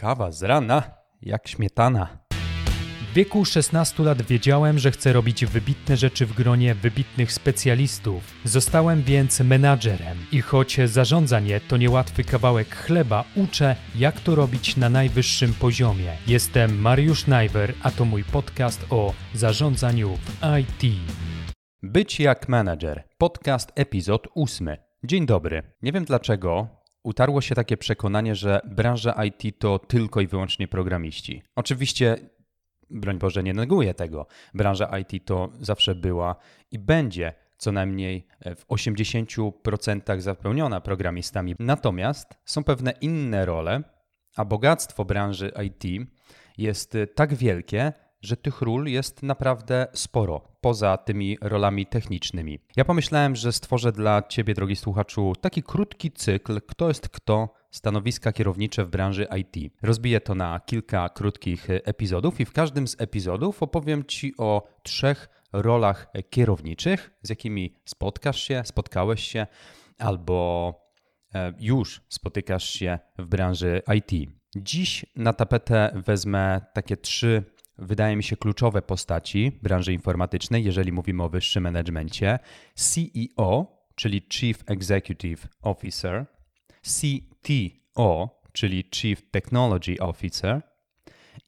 Kawa z rana, jak śmietana. W wieku 16 lat wiedziałem, że chcę robić wybitne rzeczy w gronie wybitnych specjalistów. Zostałem więc menadżerem i choć zarządzanie to niełatwy kawałek chleba, uczę, jak to robić na najwyższym poziomie. Jestem Mariusz Najwer, a to mój podcast o zarządzaniu w IT. Być jak menadżer. Podcast epizod 8. Dzień dobry. Nie wiem dlaczego, utarło się takie przekonanie, że branża IT to tylko i wyłącznie programiści. Oczywiście, broń Boże, nie neguję tego. Branża IT to zawsze była i będzie co najmniej w 80% zapełniona programistami. Natomiast są pewne inne role, a bogactwo branży IT jest tak wielkie, że tych ról jest naprawdę sporo, poza tymi rolami technicznymi. Ja pomyślałem, że stworzę dla Ciebie, drogi słuchaczu, taki krótki cykl, kto jest kto, stanowiska kierownicze w branży IT. Rozbiję to na kilka krótkich epizodów i w każdym z epizodów opowiem Ci o trzech rolach kierowniczych, z jakimi spotkasz się, spotkałeś się albo e, już spotykasz się w branży IT. Dziś na tapetę wezmę takie trzy wydaje mi się, kluczowe postaci branży informatycznej, jeżeli mówimy o wyższym managemencie. CEO, czyli Chief Executive Officer, CTO, czyli Chief Technology Officer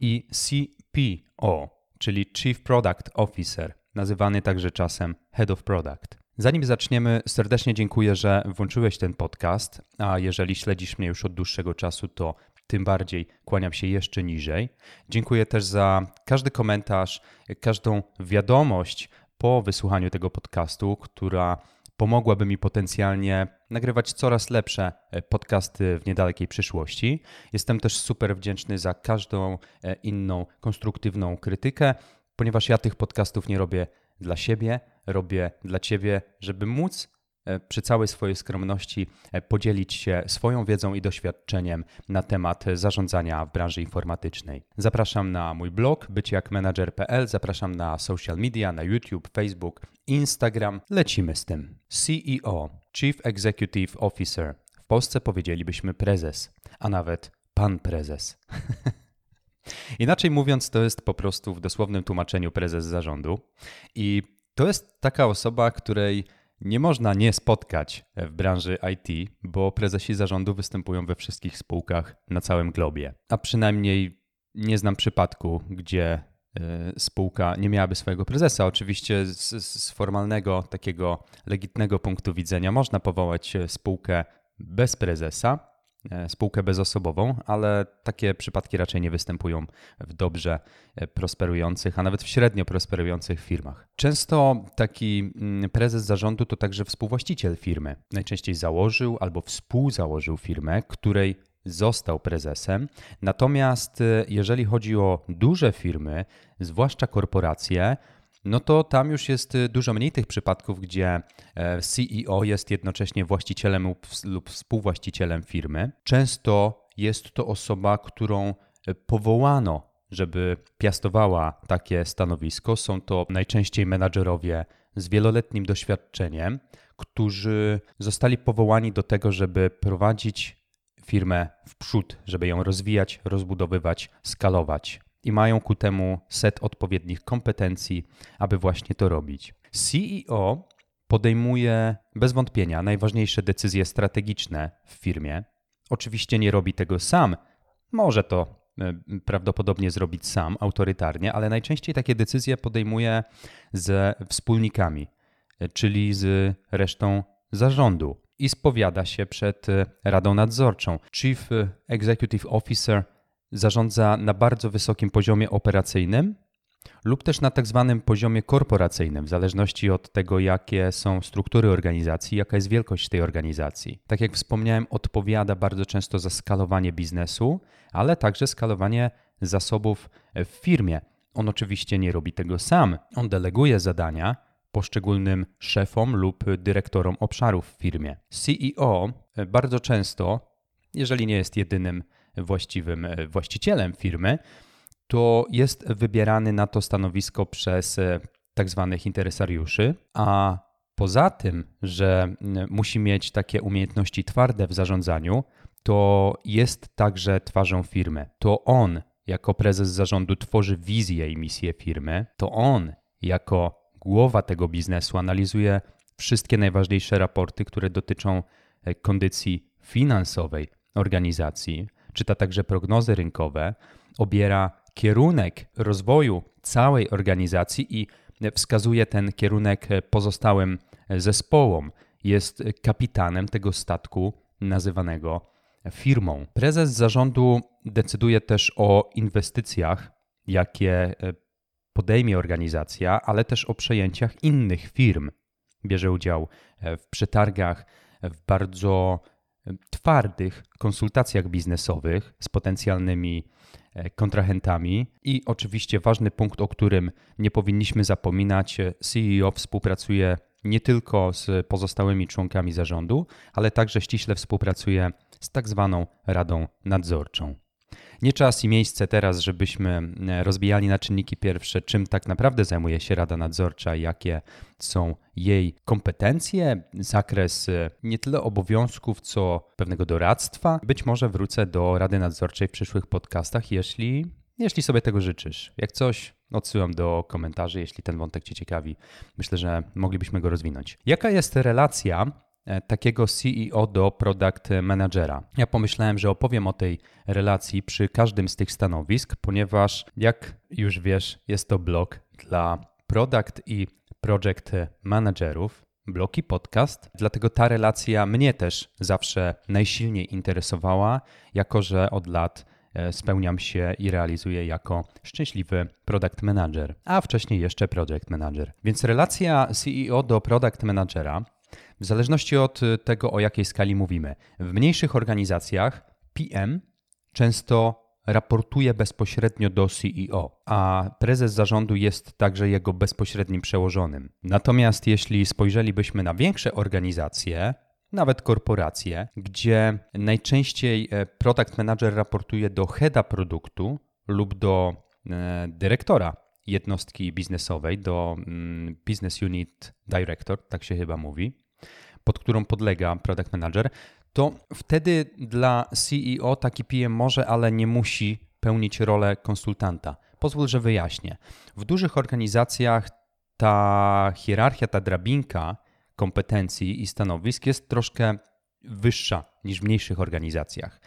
i CPO, czyli Chief Product Officer, nazywany także czasem Head of Product. Zanim zaczniemy, serdecznie dziękuję, że włączyłeś ten podcast, a jeżeli śledzisz mnie już od dłuższego czasu, to tym bardziej kłaniam się jeszcze niżej. Dziękuję też za każdy komentarz, każdą wiadomość po wysłuchaniu tego podcastu, która pomogłaby mi potencjalnie nagrywać coraz lepsze e, podcasty w niedalekiej przyszłości. Jestem też super wdzięczny za każdą e, inną konstruktywną krytykę, ponieważ ja tych podcastów nie robię dla siebie, robię dla Ciebie, żeby móc przy całej swojej skromności e, podzielić się swoją wiedzą i doświadczeniem na temat zarządzania w branży informatycznej. Zapraszam na mój blog byciakmanager.pl, zapraszam na social media, na YouTube, Facebook, Instagram. Lecimy z tym. CEO, Chief Executive Officer. W Polsce powiedzielibyśmy prezes, a nawet pan prezes. Inaczej mówiąc, to jest po prostu w dosłownym tłumaczeniu prezes zarządu. I to jest taka osoba, której nie można nie spotkać w branży IT, bo prezesi zarządu występują we wszystkich spółkach na całym globie. A przynajmniej nie znam przypadku, gdzie e, spółka nie miałaby swojego prezesa. Oczywiście z, z formalnego, takiego legitnego punktu widzenia można powołać spółkę bez prezesa, E, spółkę bezosobową, ale takie przypadki raczej nie występują w dobrze e, prosperujących, a nawet w średnio prosperujących firmach. Często taki mm, prezes zarządu to także współwłaściciel firmy. Najczęściej założył albo współzałożył firmę, której został prezesem. Natomiast e, jeżeli chodzi o duże firmy, zwłaszcza korporacje, no to tam już jest y, dużo mniej tych przypadków, gdzie e, CEO jest jednocześnie właścicielem lub współwłaścicielem firmy. Często jest to osoba, którą e, powołano, żeby piastowała takie stanowisko. Są to najczęściej menadżerowie z wieloletnim doświadczeniem, którzy zostali powołani do tego, żeby prowadzić firmę w przód, żeby ją rozwijać, rozbudowywać, skalować i mają ku temu set odpowiednich kompetencji, aby właśnie to robić. CEO podejmuje bez wątpienia najważniejsze decyzje strategiczne w firmie. Oczywiście nie robi tego sam, może to e, prawdopodobnie zrobić sam, autorytarnie, ale najczęściej takie decyzje podejmuje ze wspólnikami, e, czyli z resztą zarządu i spowiada się przed e, Radą Nadzorczą. Chief Executive Officer zarządza na bardzo wysokim poziomie operacyjnym lub też na tak zwanym poziomie korporacyjnym, w zależności od tego, jakie są struktury organizacji, jaka jest wielkość tej organizacji. Tak jak wspomniałem, odpowiada bardzo często za skalowanie biznesu, ale także skalowanie zasobów w firmie. On oczywiście nie robi tego sam, on deleguje zadania poszczególnym szefom lub dyrektorom obszarów w firmie. CEO bardzo często, jeżeli nie jest jedynym właściwym e, właścicielem firmy, to jest wybierany na to stanowisko przez e, tak zwanych interesariuszy, a poza tym, że musi mieć takie umiejętności twarde w zarządzaniu, to jest także twarzą firmy. To on jako prezes zarządu tworzy wizję i misję firmy. To on jako głowa tego biznesu analizuje wszystkie najważniejsze raporty, które dotyczą e, kondycji finansowej organizacji, czyta także prognozy rynkowe, obiera kierunek rozwoju całej organizacji i wskazuje ten kierunek pozostałym zespołom. Jest kapitanem tego statku nazywanego firmą. Prezes zarządu decyduje też o inwestycjach, jakie podejmie organizacja, ale też o przejęciach innych firm. Bierze udział w przetargach, w bardzo twardych konsultacjach biznesowych z potencjalnymi e, kontrahentami i oczywiście ważny punkt, o którym nie powinniśmy zapominać, CEO współpracuje nie tylko z pozostałymi członkami zarządu, ale także ściśle współpracuje z tak zwaną Radą Nadzorczą. Nie czas i miejsce teraz, żebyśmy e, rozbijali na czynniki pierwsze, czym tak naprawdę zajmuje się Rada Nadzorcza, jakie są jej kompetencje, zakres e, nie tyle obowiązków, co pewnego doradztwa. Być może wrócę do Rady Nadzorczej w przyszłych podcastach, jeśli, jeśli sobie tego życzysz. Jak coś, odsyłam do komentarzy, jeśli ten wątek Cię ciekawi. Myślę, że moglibyśmy go rozwinąć. Jaka jest relacja takiego CEO do product managera. Ja pomyślałem, że opowiem o tej relacji przy każdym z tych stanowisk, ponieważ jak już wiesz, jest to blog dla product i project managerów, blog i podcast, dlatego ta relacja mnie też zawsze najsilniej interesowała, jako że od lat e, spełniam się i realizuję jako szczęśliwy product manager, a wcześniej jeszcze project manager. Więc relacja CEO do product managera w zależności od y, tego, o jakiej skali mówimy. W mniejszych organizacjach PM często raportuje bezpośrednio do CEO, a prezes zarządu jest także jego bezpośrednim przełożonym. Natomiast jeśli spojrzelibyśmy na większe organizacje, nawet korporacje, gdzie najczęściej e, product manager raportuje do heada produktu lub do e, dyrektora jednostki biznesowej, do mm, Business Unit Director, tak się chyba mówi, pod którą podlega product manager, to wtedy dla CEO taki PM może, ale nie musi pełnić rolę konsultanta. Pozwól, że wyjaśnię. W dużych organizacjach ta hierarchia, ta drabinka kompetencji i stanowisk jest troszkę wyższa niż w mniejszych organizacjach.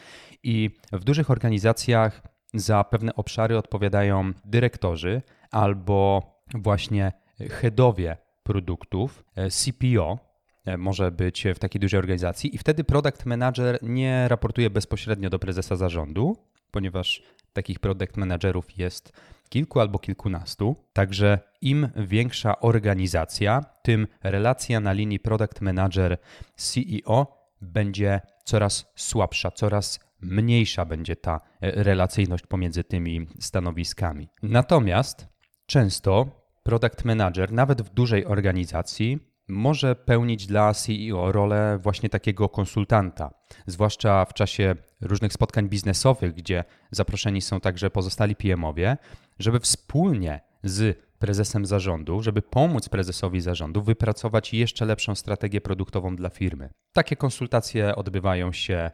I w dużych organizacjach za pewne obszary odpowiadają dyrektorzy albo właśnie headowie produktów, e, CPO, E, może być w takiej dużej organizacji i wtedy product manager nie raportuje bezpośrednio do prezesa zarządu, ponieważ takich product managerów jest kilku albo kilkunastu. Także im większa organizacja, tym relacja na linii product manager CEO będzie coraz słabsza, coraz mniejsza będzie ta e, relacyjność pomiędzy tymi stanowiskami. Natomiast często product manager, nawet w dużej organizacji, może pełnić dla CEO rolę właśnie takiego konsultanta, zwłaszcza w czasie różnych spotkań biznesowych, gdzie zaproszeni są także pozostali PM-owie, żeby wspólnie z prezesem zarządu, żeby pomóc prezesowi zarządu wypracować jeszcze lepszą strategię produktową dla firmy. Takie konsultacje odbywają się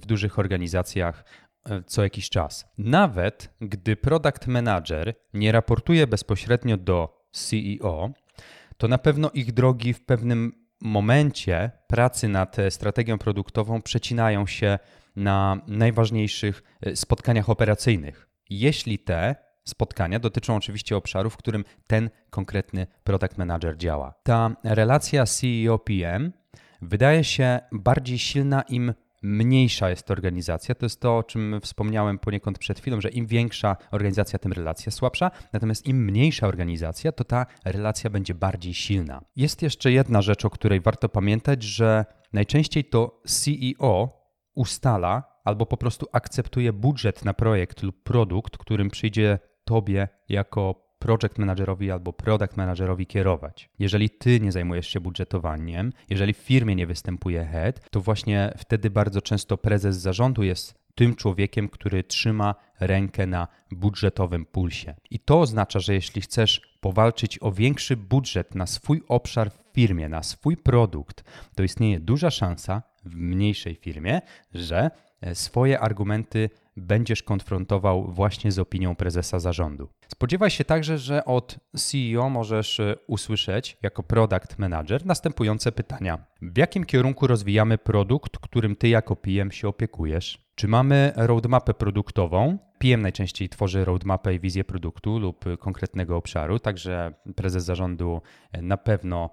w dużych organizacjach e, co jakiś czas. Nawet gdy product manager nie raportuje bezpośrednio do CEO, to na pewno ich drogi w pewnym momencie pracy nad e, strategią produktową przecinają się na najważniejszych e, spotkaniach operacyjnych. Jeśli te spotkania dotyczą oczywiście obszaru, w którym ten konkretny product manager działa. Ta relacja CEO-PM wydaje się bardziej silna im mniejsza jest organizacja. To jest to, o czym wspomniałem poniekąd przed chwilą, że im większa organizacja, tym relacja słabsza, natomiast im mniejsza organizacja, to ta relacja będzie bardziej silna. Jest jeszcze jedna rzecz, o której warto pamiętać, że najczęściej to CEO ustala albo po prostu akceptuje budżet na projekt lub produkt, którym przyjdzie tobie jako project managerowi albo product managerowi kierować. Jeżeli ty nie zajmujesz się budżetowaniem, jeżeli w firmie nie występuje head, to właśnie wtedy bardzo często prezes zarządu jest tym człowiekiem, który trzyma rękę na budżetowym pulsie. I to oznacza, że jeśli chcesz powalczyć o większy budżet na swój obszar w firmie, na swój produkt, to istnieje duża szansa, w mniejszej firmie, że e, swoje argumenty będziesz konfrontował właśnie z opinią prezesa zarządu. Spodziewaj się także, że od CEO możesz e, usłyszeć jako product manager następujące pytania. W jakim kierunku rozwijamy produkt, którym ty jako PM się opiekujesz? Czy mamy roadmapę produktową? PM najczęściej tworzy roadmapę i wizję produktu lub konkretnego obszaru, także prezes zarządu e, na pewno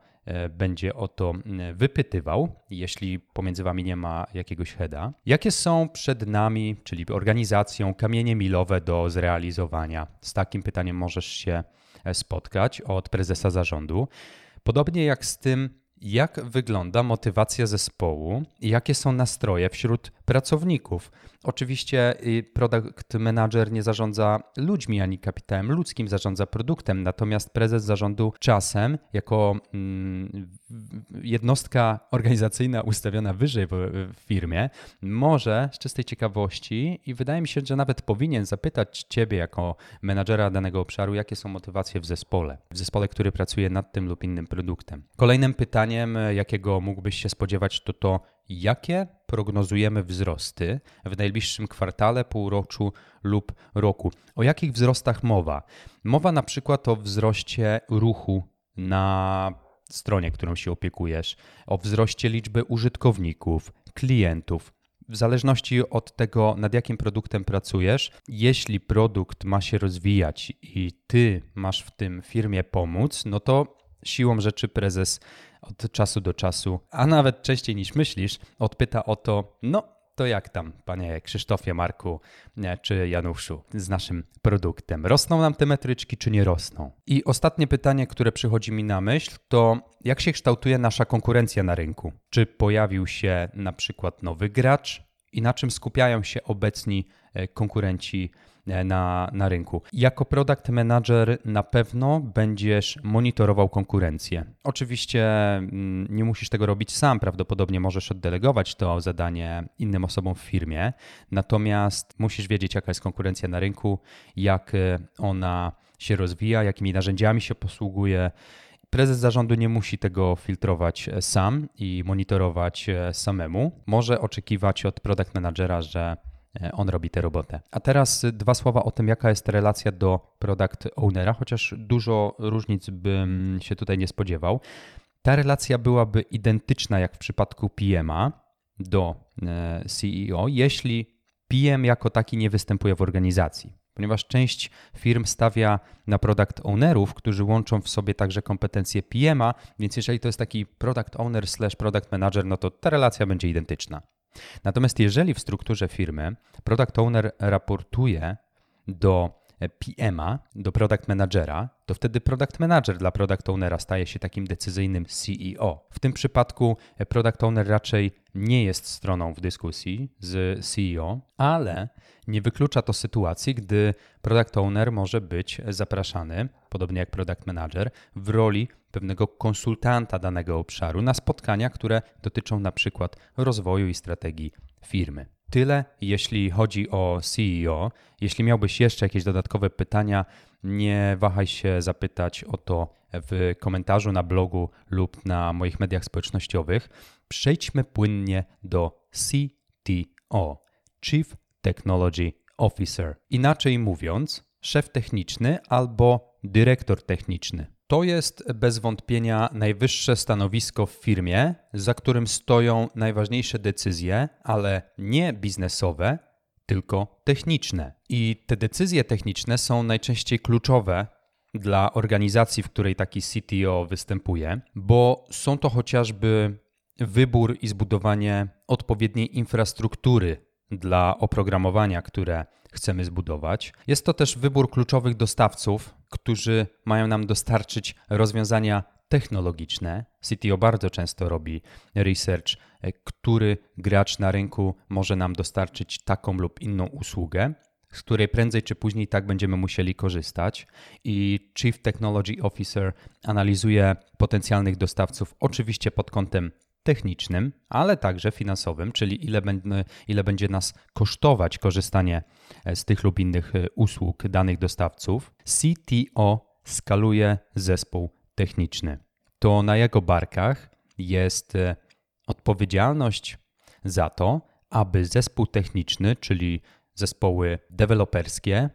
będzie o to wypytywał, jeśli pomiędzy Wami nie ma jakiegoś heada. Jakie są przed nami, czyli organizacją, kamienie milowe do zrealizowania? Z takim pytaniem możesz się e, spotkać od prezesa zarządu. Podobnie jak z tym, jak wygląda motywacja zespołu i jakie są nastroje wśród pracowników. Oczywiście y, product manager nie zarządza ludźmi ani kapitałem ludzkim, zarządza produktem, natomiast prezes zarządu czasem jako mm, jednostka organizacyjna ustawiona wyżej w firmie może z czystej ciekawości i wydaje mi się, że nawet powinien zapytać ciebie jako menadżera danego obszaru, jakie są motywacje w zespole, w zespole, który pracuje nad tym lub innym produktem. Kolejnym pytaniem, jakiego mógłbyś się spodziewać, to to, jakie prognozujemy wzrosty w najbliższym kwartale, półroczu lub roku. O jakich wzrostach mowa? Mowa na przykład o wzroście ruchu na stronie, którą się opiekujesz, o wzroście liczby użytkowników, klientów. W zależności od tego, nad jakim produktem pracujesz, jeśli produkt ma się rozwijać i ty masz w tym firmie pomóc, no to siłą rzeczy prezes od czasu do czasu, a nawet częściej niż myślisz, odpyta o to, no to jak tam, panie Krzysztofie, Marku czy Januszu, z naszym produktem? Rosną nam te metryczki, czy nie rosną? I ostatnie pytanie, które przychodzi mi na myśl, to jak się kształtuje nasza konkurencja na rynku? Czy pojawił się na przykład nowy gracz i na czym skupiają się obecni e, konkurenci na, na rynku. Jako product manager na pewno będziesz monitorował konkurencję. Oczywiście mm, nie musisz tego robić sam, prawdopodobnie możesz oddelegować to zadanie innym osobom w firmie, natomiast musisz wiedzieć, jaka jest konkurencja na rynku, jak e, ona się rozwija, jakimi narzędziami się posługuje. Prezes zarządu nie musi tego filtrować e, sam i monitorować samemu. Może oczekiwać od product managera, że E, on robi tę robotę. A teraz dwa słowa o tym, jaka jest relacja do product ownera, chociaż dużo różnic bym się tutaj nie spodziewał. Ta relacja byłaby identyczna jak w przypadku PM'a do e, CEO, jeśli PM jako taki nie występuje w organizacji. Ponieważ część firm stawia na product ownerów, którzy łączą w sobie także kompetencje PM'a, więc jeżeli to jest taki product owner slash product manager, no to ta relacja będzie identyczna. Natomiast jeżeli w strukturze firmy product owner raportuje do PM-a, do product managera, to wtedy product manager dla product ownera staje się takim decyzyjnym CEO. W tym przypadku product owner raczej nie jest stroną w dyskusji z CEO, ale nie wyklucza to sytuacji, gdy product owner może być zapraszany, podobnie jak product manager, w roli pewnego konsultanta danego obszaru na spotkania, które dotyczą na przykład rozwoju i strategii firmy. Tyle, jeśli chodzi o CEO. Jeśli miałbyś jeszcze jakieś dodatkowe pytania, nie wahaj się zapytać o to w komentarzu na blogu lub na moich mediach społecznościowych. Przejdźmy płynnie do CTO, Chief Technology Officer. Inaczej mówiąc, szef techniczny albo dyrektor techniczny. To jest bez wątpienia najwyższe stanowisko w firmie, za którym stoją najważniejsze decyzje, ale nie biznesowe, tylko techniczne. I te decyzje techniczne są najczęściej kluczowe dla organizacji, w której taki CTO występuje, bo są to chociażby wybór i zbudowanie odpowiedniej infrastruktury dla oprogramowania, które chcemy zbudować. Jest to też wybór kluczowych dostawców, którzy mają nam dostarczyć rozwiązania technologiczne. CTO bardzo często robi research, e, który gracz na rynku może nam dostarczyć taką lub inną usługę, z której prędzej czy później tak będziemy musieli korzystać. I Chief Technology Officer analizuje potencjalnych dostawców, oczywiście pod kątem technicznym, ale także finansowym, czyli ile, będzie, ile będzie nas kosztować korzystanie e, z tych lub innych e, usług danych dostawców. CTO skaluje zespół techniczny. To na jego barkach jest e, odpowiedzialność za to, aby zespół techniczny, czyli zespoły deweloperskie,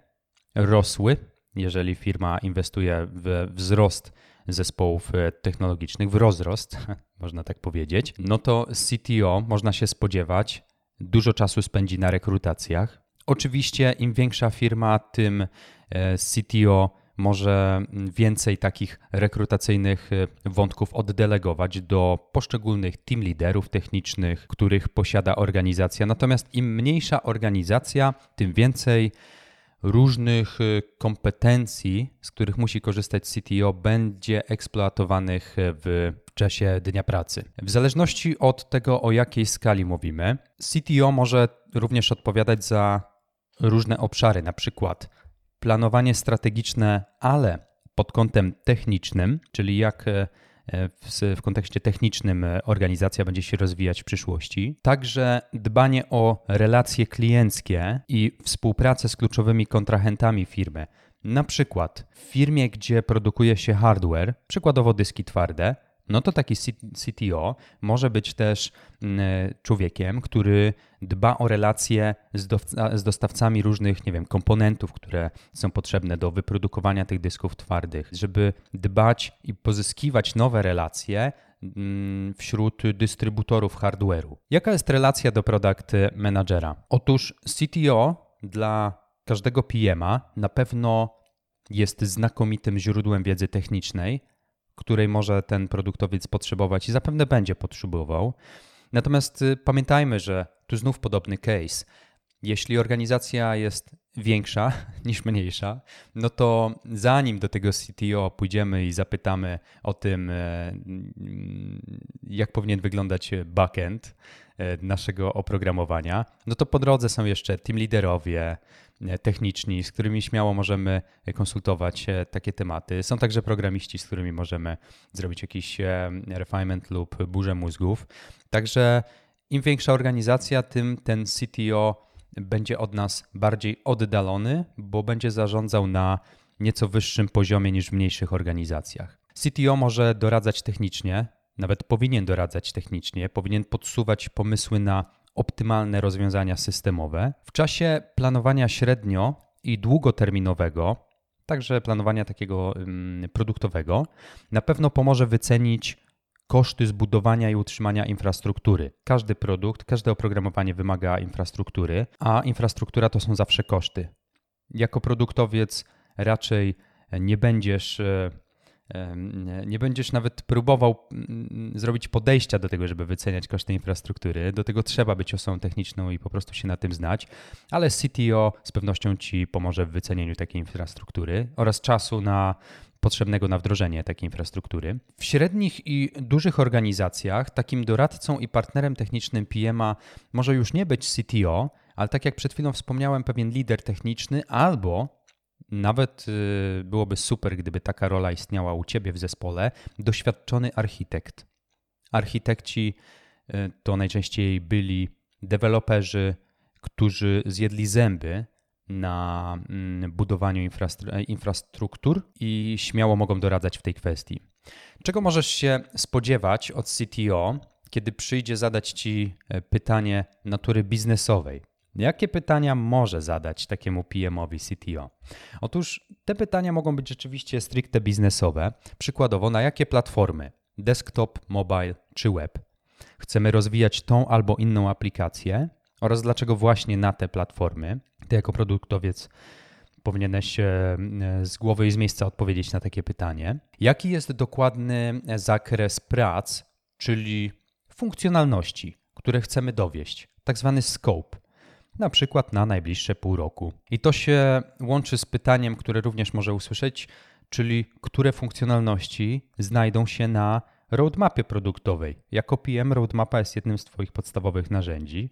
rosły, jeżeli firma inwestuje w wzrost zespołów e, technologicznych, w rozrost, można tak powiedzieć, no to CTO można się spodziewać, dużo czasu spędzi na rekrutacjach. Oczywiście, im większa firma, tym e, CTO może więcej takich rekrutacyjnych e, wątków oddelegować do poszczególnych team liderów technicznych, których posiada organizacja. Natomiast im mniejsza organizacja, tym więcej różnych e, kompetencji, z których musi korzystać CTO, będzie eksploatowanych w czasie dnia pracy. W zależności od tego, o jakiej skali mówimy, CTO może również odpowiadać za różne obszary, na przykład planowanie strategiczne, ale pod kątem technicznym, czyli jak e, w, w, kontekście technicznym e, organizacja będzie się rozwijać w przyszłości. Także dbanie o relacje klienckie i współpracę z kluczowymi kontrahentami firmy. Na przykład w firmie, gdzie produkuje się hardware, przykładowo dyski twarde, no to taki CTO może być też mm, człowiekiem, który dba o relacje z dostawcami różnych, nie wiem, komponentów, które są potrzebne do wyprodukowania tych dysków twardych, żeby dbać i pozyskiwać nowe relacje mm, wśród dystrybutorów hardware'u. Jaka jest relacja do product managera? Otóż CTO dla każdego PM-a na pewno jest znakomitym źródłem wiedzy technicznej, której może ten produktowiec potrzebować i zapewne będzie potrzebował. Natomiast y, pamiętajmy, że tu znów podobny case. Jeśli organizacja jest większa niż mniejsza, no to zanim do tego CTO pójdziemy i zapytamy o tym, e, jak powinien wyglądać backend e, naszego oprogramowania, no to po drodze są jeszcze team liderowie, E, techniczni, z którymi śmiało możemy konsultować takie tematy. Są także programiści, z którymi możemy zrobić jakiś refinement lub burzę mózgów. Także im większa organizacja, tym ten CTO będzie od nas bardziej oddalony, bo będzie zarządzał na nieco wyższym poziomie niż w mniejszych organizacjach. CTO może doradzać technicznie, nawet powinien doradzać technicznie, powinien podsuwać pomysły na optymalne rozwiązania systemowe. W czasie planowania średnio i długoterminowego, także planowania takiego produktowego, na pewno pomoże wycenić koszty zbudowania i utrzymania infrastruktury. Każdy produkt, każde oprogramowanie wymaga infrastruktury, a infrastruktura to są zawsze koszty. Jako produktowiec raczej nie będziesz e, nie będziesz nawet próbował mm, zrobić podejścia do tego, żeby wyceniać koszty infrastruktury. Do tego trzeba być osobą techniczną i po prostu się na tym znać, ale CTO z pewnością ci pomoże w wycenieniu takiej infrastruktury oraz czasu na potrzebnego na wdrożenie takiej infrastruktury. W średnich i dużych organizacjach takim doradcą i partnerem technicznym PMA może już nie być CTO, ale tak jak przed chwilą wspomniałem, pewien lider techniczny albo nawet y, byłoby super, gdyby taka rola istniała u ciebie w zespole. Doświadczony architekt. Architekci y, to najczęściej byli deweloperzy, którzy zjedli zęby na mm, budowaniu infrastruktur i śmiało mogą doradzać w tej kwestii. Czego możesz się spodziewać od CTO, kiedy przyjdzie zadać ci e, pytanie natury biznesowej? Jakie pytania może zadać takiemu PM-owi CTO? Otóż te pytania mogą być rzeczywiście stricte biznesowe. Przykładowo, na jakie platformy desktop, mobile czy web chcemy rozwijać tą albo inną aplikację oraz dlaczego właśnie na te platformy. Ty jako produktowiec powinieneś e, z głowy i z miejsca odpowiedzieć na takie pytanie. Jaki jest dokładny zakres prac, czyli funkcjonalności, które chcemy dowieść, tak zwany scope na przykład na najbliższe pół roku. I to się łączy z pytaniem, które również może usłyszeć, czyli które funkcjonalności znajdą się na roadmapie produktowej. Jako PM roadmapa jest jednym z Twoich podstawowych narzędzi.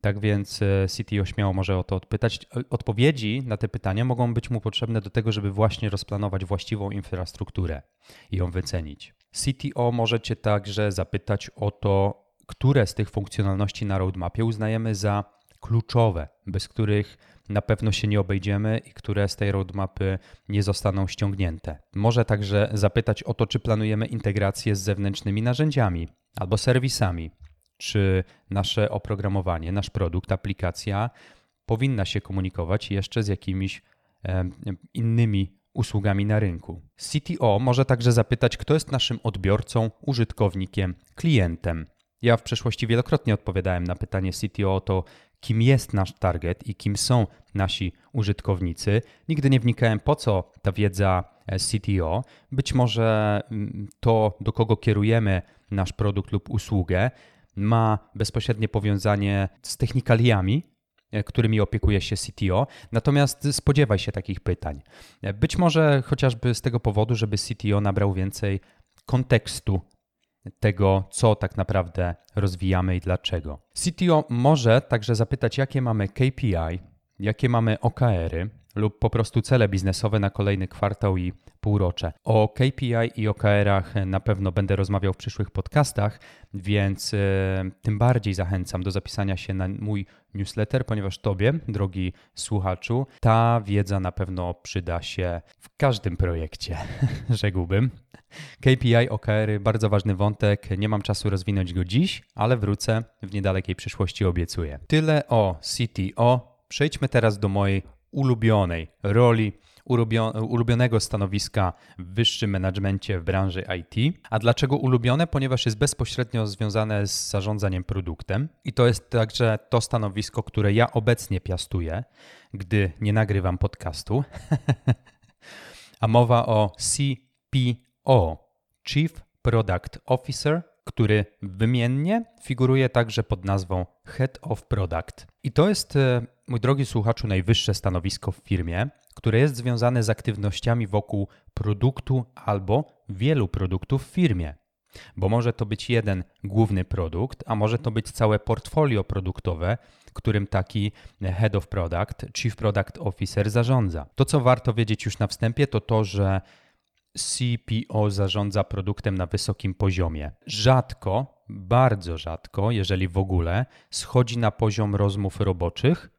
Tak więc e, CTO śmiało może o to odpytać. Odpowiedzi na te pytania mogą być mu potrzebne do tego, żeby właśnie rozplanować właściwą infrastrukturę i ją wycenić. CTO możecie także zapytać o to, które z tych funkcjonalności na roadmapie uznajemy za kluczowe, bez których na pewno się nie obejdziemy i które z tej roadmapy nie zostaną ściągnięte. Może także zapytać o to, czy planujemy integrację z zewnętrznymi narzędziami albo serwisami, czy nasze oprogramowanie, nasz produkt, aplikacja powinna się komunikować jeszcze z jakimiś innymi usługami na rynku. CTO może także zapytać, kto jest naszym odbiorcą, użytkownikiem, klientem. Ja w przeszłości wielokrotnie odpowiadałem na pytanie CTO o to, kim jest nasz target i kim są nasi użytkownicy. Nigdy nie wnikałem, po co ta wiedza e, CTO. Być może mm, to, do kogo kierujemy nasz produkt lub usługę, ma bezpośrednie powiązanie z technikaliami, e, którymi opiekuje się CTO. Natomiast spodziewaj się takich pytań. E, być może chociażby z tego powodu, żeby CTO nabrał więcej kontekstu tego, co tak naprawdę rozwijamy i dlaczego. CTO może także zapytać, jakie mamy KPI, jakie mamy OKR-y lub po prostu cele biznesowe na kolejny kwartał i półrocze. O KPI i OKR-ach na pewno będę rozmawiał w przyszłych podcastach, więc e, tym bardziej zachęcam do zapisania się na mój newsletter, ponieważ Tobie, drogi słuchaczu, ta wiedza na pewno przyda się w każdym projekcie, rzekłbym. KPI, OKR, bardzo ważny wątek. Nie mam czasu rozwinąć go dziś, ale wrócę w niedalekiej przyszłości, obiecuję. Tyle o CTO. Przejdźmy teraz do mojej ulubionej roli, ulubionego stanowiska w wyższym menadżmencie w branży IT. A dlaczego ulubione? Ponieważ jest bezpośrednio związane z zarządzaniem produktem i to jest także to stanowisko, które ja obecnie piastuję, gdy nie nagrywam podcastu. A mowa o CPO, Chief Product Officer, który wymiennie figuruje także pod nazwą Head of Product. I to jest, e, mój drogi słuchaczu, najwyższe stanowisko w firmie, które jest związane z aktywnościami wokół produktu albo wielu produktów w firmie. Bo może to być jeden główny produkt, a może to być całe portfolio produktowe, którym taki Head of Product, Chief Product Officer zarządza. To, co warto wiedzieć już na wstępie, to to, że CPO zarządza produktem na wysokim poziomie. Rzadko, bardzo rzadko, jeżeli w ogóle, schodzi na poziom rozmów roboczych.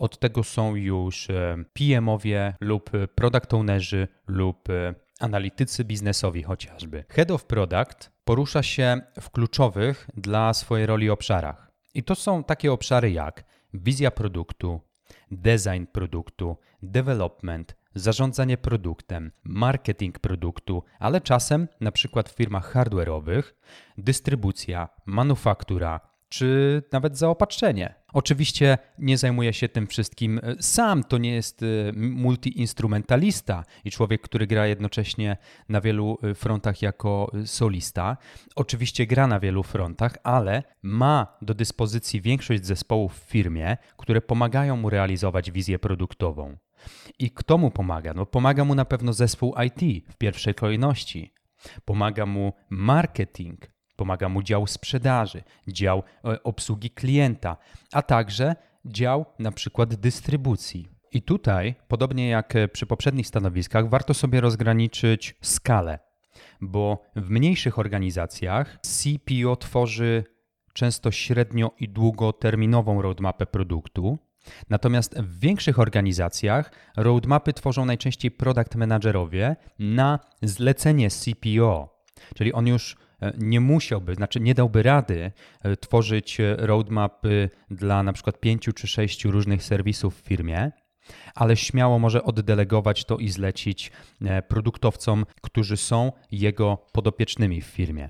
Od tego są już e, PMowie lub product ownerzy lub e, analitycy biznesowi chociażby. Head of Product porusza się w kluczowych dla swojej roli obszarach. I to są takie obszary jak wizja produktu, design produktu, development, zarządzanie produktem, marketing produktu, ale czasem, na przykład w firmach hardware'owych, dystrybucja, manufaktura czy nawet zaopatrzenie. Oczywiście nie zajmuje się tym wszystkim e, sam, to nie jest e, multiinstrumentalista i człowiek, który gra jednocześnie na wielu e, frontach jako solista. Oczywiście gra na wielu frontach, ale ma do dyspozycji większość zespołów w firmie, które pomagają mu realizować wizję produktową. I kto mu pomaga? No, pomaga mu na pewno zespół IT w pierwszej kolejności. Pomaga mu marketing, pomaga mu dział sprzedaży, dział e, obsługi klienta, a także dział na przykład dystrybucji. I tutaj, podobnie jak przy poprzednich stanowiskach, warto sobie rozgraniczyć skalę, bo w mniejszych organizacjach CPO tworzy często średnio i długoterminową roadmapę produktu, Natomiast w większych organizacjach roadmapy tworzą najczęściej product managerowie na zlecenie CPO, czyli on już e, nie musiałby, znaczy nie dałby rady e, tworzyć e, roadmapy dla na przykład pięciu czy sześciu różnych serwisów w firmie, ale śmiało może oddelegować to i zlecić produktowcom, którzy są jego podopiecznymi w firmie.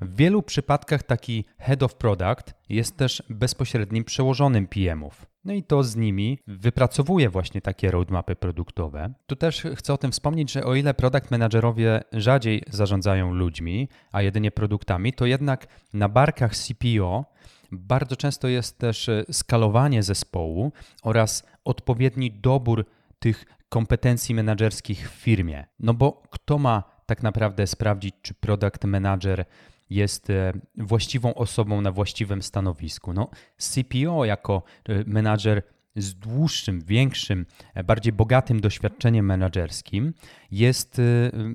W wielu przypadkach taki head of product jest też bezpośrednim przełożonym PM-ów. No i to z nimi wypracowuje właśnie takie roadmapy produktowe. Tu też chcę o tym wspomnieć, że o ile product managerowie rzadziej zarządzają ludźmi, a jedynie produktami, to jednak na barkach CPO bardzo często jest też skalowanie zespołu oraz odpowiedni dobór tych kompetencji menedżerskich w firmie. No bo kto ma tak naprawdę sprawdzić, czy product manager jest e, właściwą osobą na właściwym stanowisku. No, CPO jako e, menadżer z dłuższym, większym, e, bardziej bogatym doświadczeniem menedżerskim jest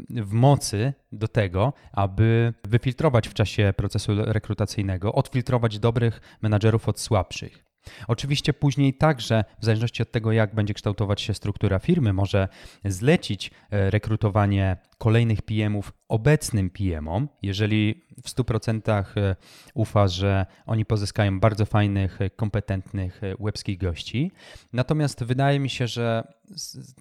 w mocy do tego, aby wyfiltrować w czasie procesu rekrutacyjnego, odfiltrować dobrych menadżerów od słabszych. Oczywiście później także, w zależności od tego, jak będzie kształtować się struktura firmy, może zlecić rekrutowanie kolejnych PM-ów obecnym PM-om, jeżeli w 100% e, ufa, że oni pozyskają bardzo fajnych, e, kompetentnych łebskich gości. Natomiast wydaje mi się, że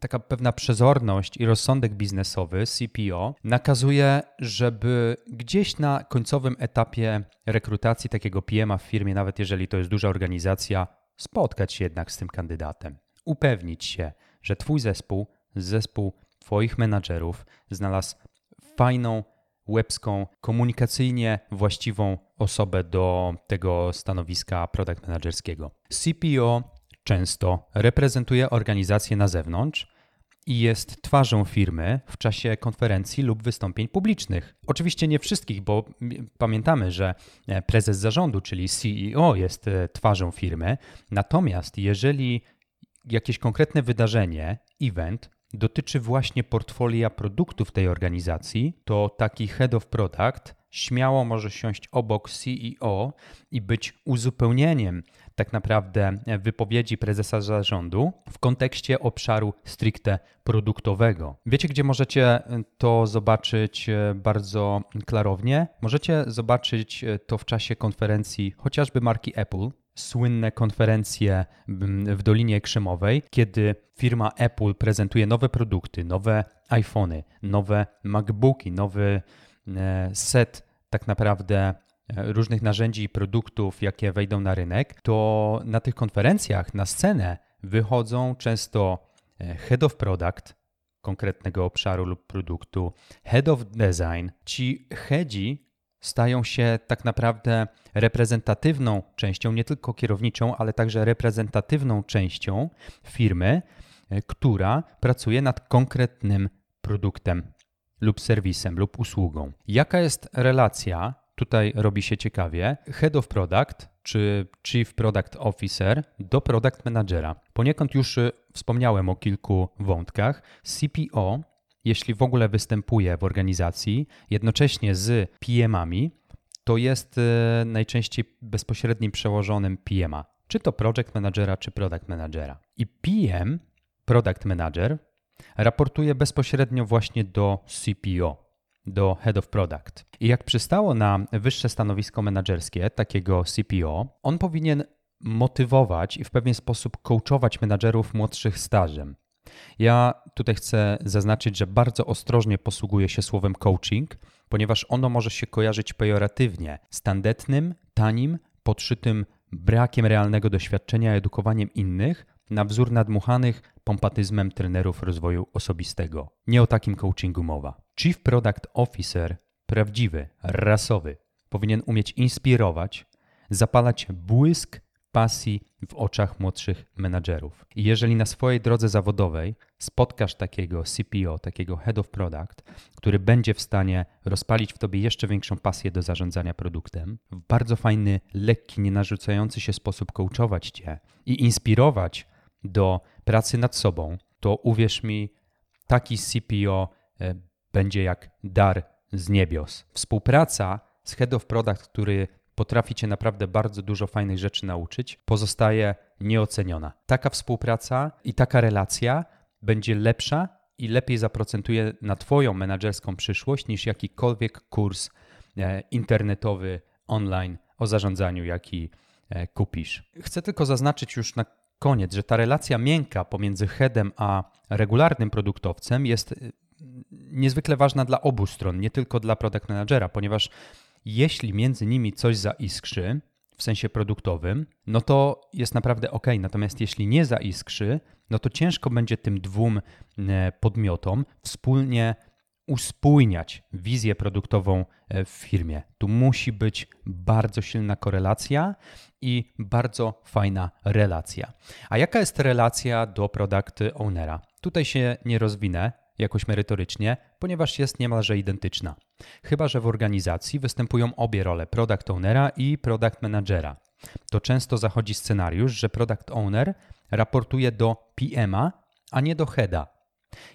taka pewna przezorność i rozsądek biznesowy CPO nakazuje, żeby gdzieś na końcowym etapie rekrutacji takiego PM-a w firmie, nawet jeżeli to jest duża organizacja, spotkać się jednak z tym kandydatem, upewnić się, że Twój zespół, zespół Twoich menadżerów znalazł fajną, łebską, komunikacyjnie właściwą osobę do tego stanowiska product managerskiego. CPO często reprezentuje organizację na zewnątrz i jest twarzą firmy w czasie konferencji lub wystąpień publicznych. Oczywiście nie wszystkich, bo pamiętamy, że e, prezes zarządu, czyli CEO, jest e, twarzą firmy. Natomiast jeżeli jakieś konkretne wydarzenie, event dotyczy właśnie portfolia produktów tej organizacji, to taki head of product śmiało może siąść obok CEO i być uzupełnieniem tak naprawdę wypowiedzi prezesa zarządu w kontekście obszaru stricte produktowego. Wiecie, gdzie możecie to zobaczyć e, bardzo klarownie? Możecie zobaczyć e, to w czasie konferencji chociażby marki Apple, słynne konferencje w Dolinie Krzemowej, kiedy firma Apple prezentuje nowe produkty, nowe iPhony, nowe MacBooki, nowy e, set tak naprawdę e, różnych narzędzi i produktów, jakie wejdą na rynek, to na tych konferencjach na scenę wychodzą często e, head of product konkretnego obszaru lub produktu, head of design. Ci headzi stają się tak naprawdę reprezentatywną częścią, nie tylko kierowniczą, ale także reprezentatywną częścią firmy, e, która pracuje nad konkretnym produktem lub serwisem lub usługą. Jaka jest relacja? Tutaj robi się ciekawie. Head of Product czy Chief Product Officer do Product Managera. Poniekąd już e, wspomniałem o kilku wątkach. CPO jeśli w ogóle występuje w organizacji, jednocześnie z PM-ami, to jest e, najczęściej bezpośrednim przełożonym PM-a, czy to project managera, czy product managera. I PM, product manager, raportuje bezpośrednio właśnie do CPO, do Head of Product. I jak przystało na wyższe stanowisko menedżerskie takiego CPO, on powinien motywować i w pewien sposób coachować menadżerów młodszych stażem. Ja tutaj chcę zaznaczyć, że bardzo ostrożnie posługuję się słowem coaching, ponieważ ono może się kojarzyć pejoratywnie z tandetnym, tanim, podszytym brakiem realnego doświadczenia edukowaniem innych na wzór nadmuchanych pompatyzmem trenerów rozwoju osobistego. Nie o takim coachingu mowa. Chief Product Officer, prawdziwy, rasowy, powinien umieć inspirować, zapalać błysk pasji w oczach młodszych menadżerów. I jeżeli na swojej drodze zawodowej spotkasz takiego CPO, takiego Head of Product, który będzie w stanie rozpalić w tobie jeszcze większą pasję do zarządzania produktem, w bardzo fajny, lekki, nie narzucający się sposób coachować cię i inspirować do pracy nad sobą, to uwierz mi, taki CPO e, będzie jak dar z niebios. Współpraca z Head of Product, który potrafi cię naprawdę bardzo dużo fajnych rzeczy nauczyć, pozostaje nieoceniona. Taka współpraca i taka relacja będzie lepsza i lepiej zaprocentuje na Twoją menedżerską przyszłość niż jakikolwiek kurs e, internetowy, online o zarządzaniu, jaki e, kupisz. Chcę tylko zaznaczyć już na koniec, że ta relacja miękka pomiędzy headem a regularnym produktowcem jest e, niezwykle ważna dla obu stron, nie tylko dla product managera, ponieważ jeśli między nimi coś zaiskrzy, w sensie produktowym, no to jest naprawdę ok. Natomiast jeśli nie zaiskrzy, no to ciężko będzie tym dwóm e, podmiotom wspólnie uspójniać wizję produktową e, w firmie. Tu musi być bardzo silna korelacja i bardzo fajna relacja. A jaka jest relacja do product ownera? Tutaj się nie rozwinę, jakoś merytorycznie, ponieważ jest niemalże identyczna. Chyba, że w organizacji występują obie role product ownera i product managera. To często zachodzi scenariusz, że product owner raportuje do PM-a, a nie do heada.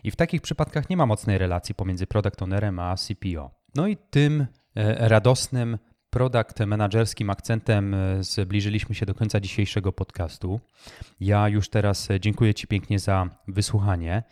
I w takich przypadkach nie ma mocnej relacji pomiędzy product ownerem a CPO. No i tym e, radosnym product managerskim akcentem e, zbliżyliśmy się do końca dzisiejszego podcastu. Ja już teraz e, dziękuję Ci pięknie za wysłuchanie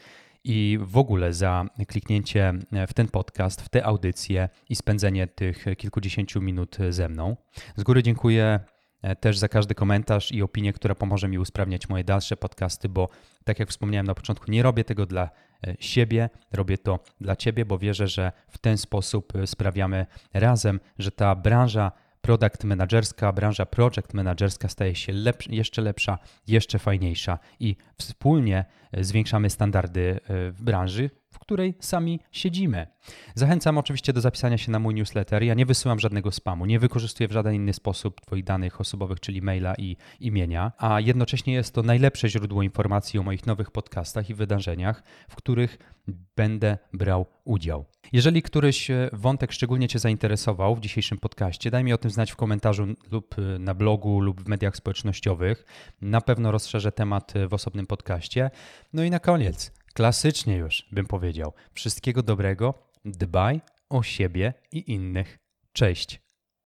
i w ogóle za kliknięcie w ten podcast, w tę audycję i spędzenie tych kilkudziesięciu minut ze mną. Z góry dziękuję e, też za każdy komentarz i opinię, która pomoże mi usprawniać moje dalsze podcasty, bo tak jak wspomniałem na początku, nie robię tego dla e, siebie, robię to dla Ciebie, bo wierzę, że w ten sposób e, sprawiamy razem, że ta branża product managerska, branża project managerska staje się lepsza, jeszcze lepsza, jeszcze fajniejsza i wspólnie e, zwiększamy standardy e, w branży, w której sami siedzimy. Zachęcam oczywiście do zapisania się na mój newsletter. Ja nie wysyłam żadnego spamu, nie wykorzystuję w żaden inny sposób Twoich danych osobowych, czyli maila i imienia, a jednocześnie jest to najlepsze źródło informacji o moich nowych podcastach i wydarzeniach, w których będę brał udział. Jeżeli któryś e, wątek szczególnie Cię zainteresował w dzisiejszym podcaście, daj mi o tym znać w komentarzu lub e, na blogu lub w mediach społecznościowych. Na pewno rozszerzę temat e, w osobnym podcaście. No i na koniec, klasycznie już bym powiedział, wszystkiego dobrego, dbaj o siebie i innych. Cześć.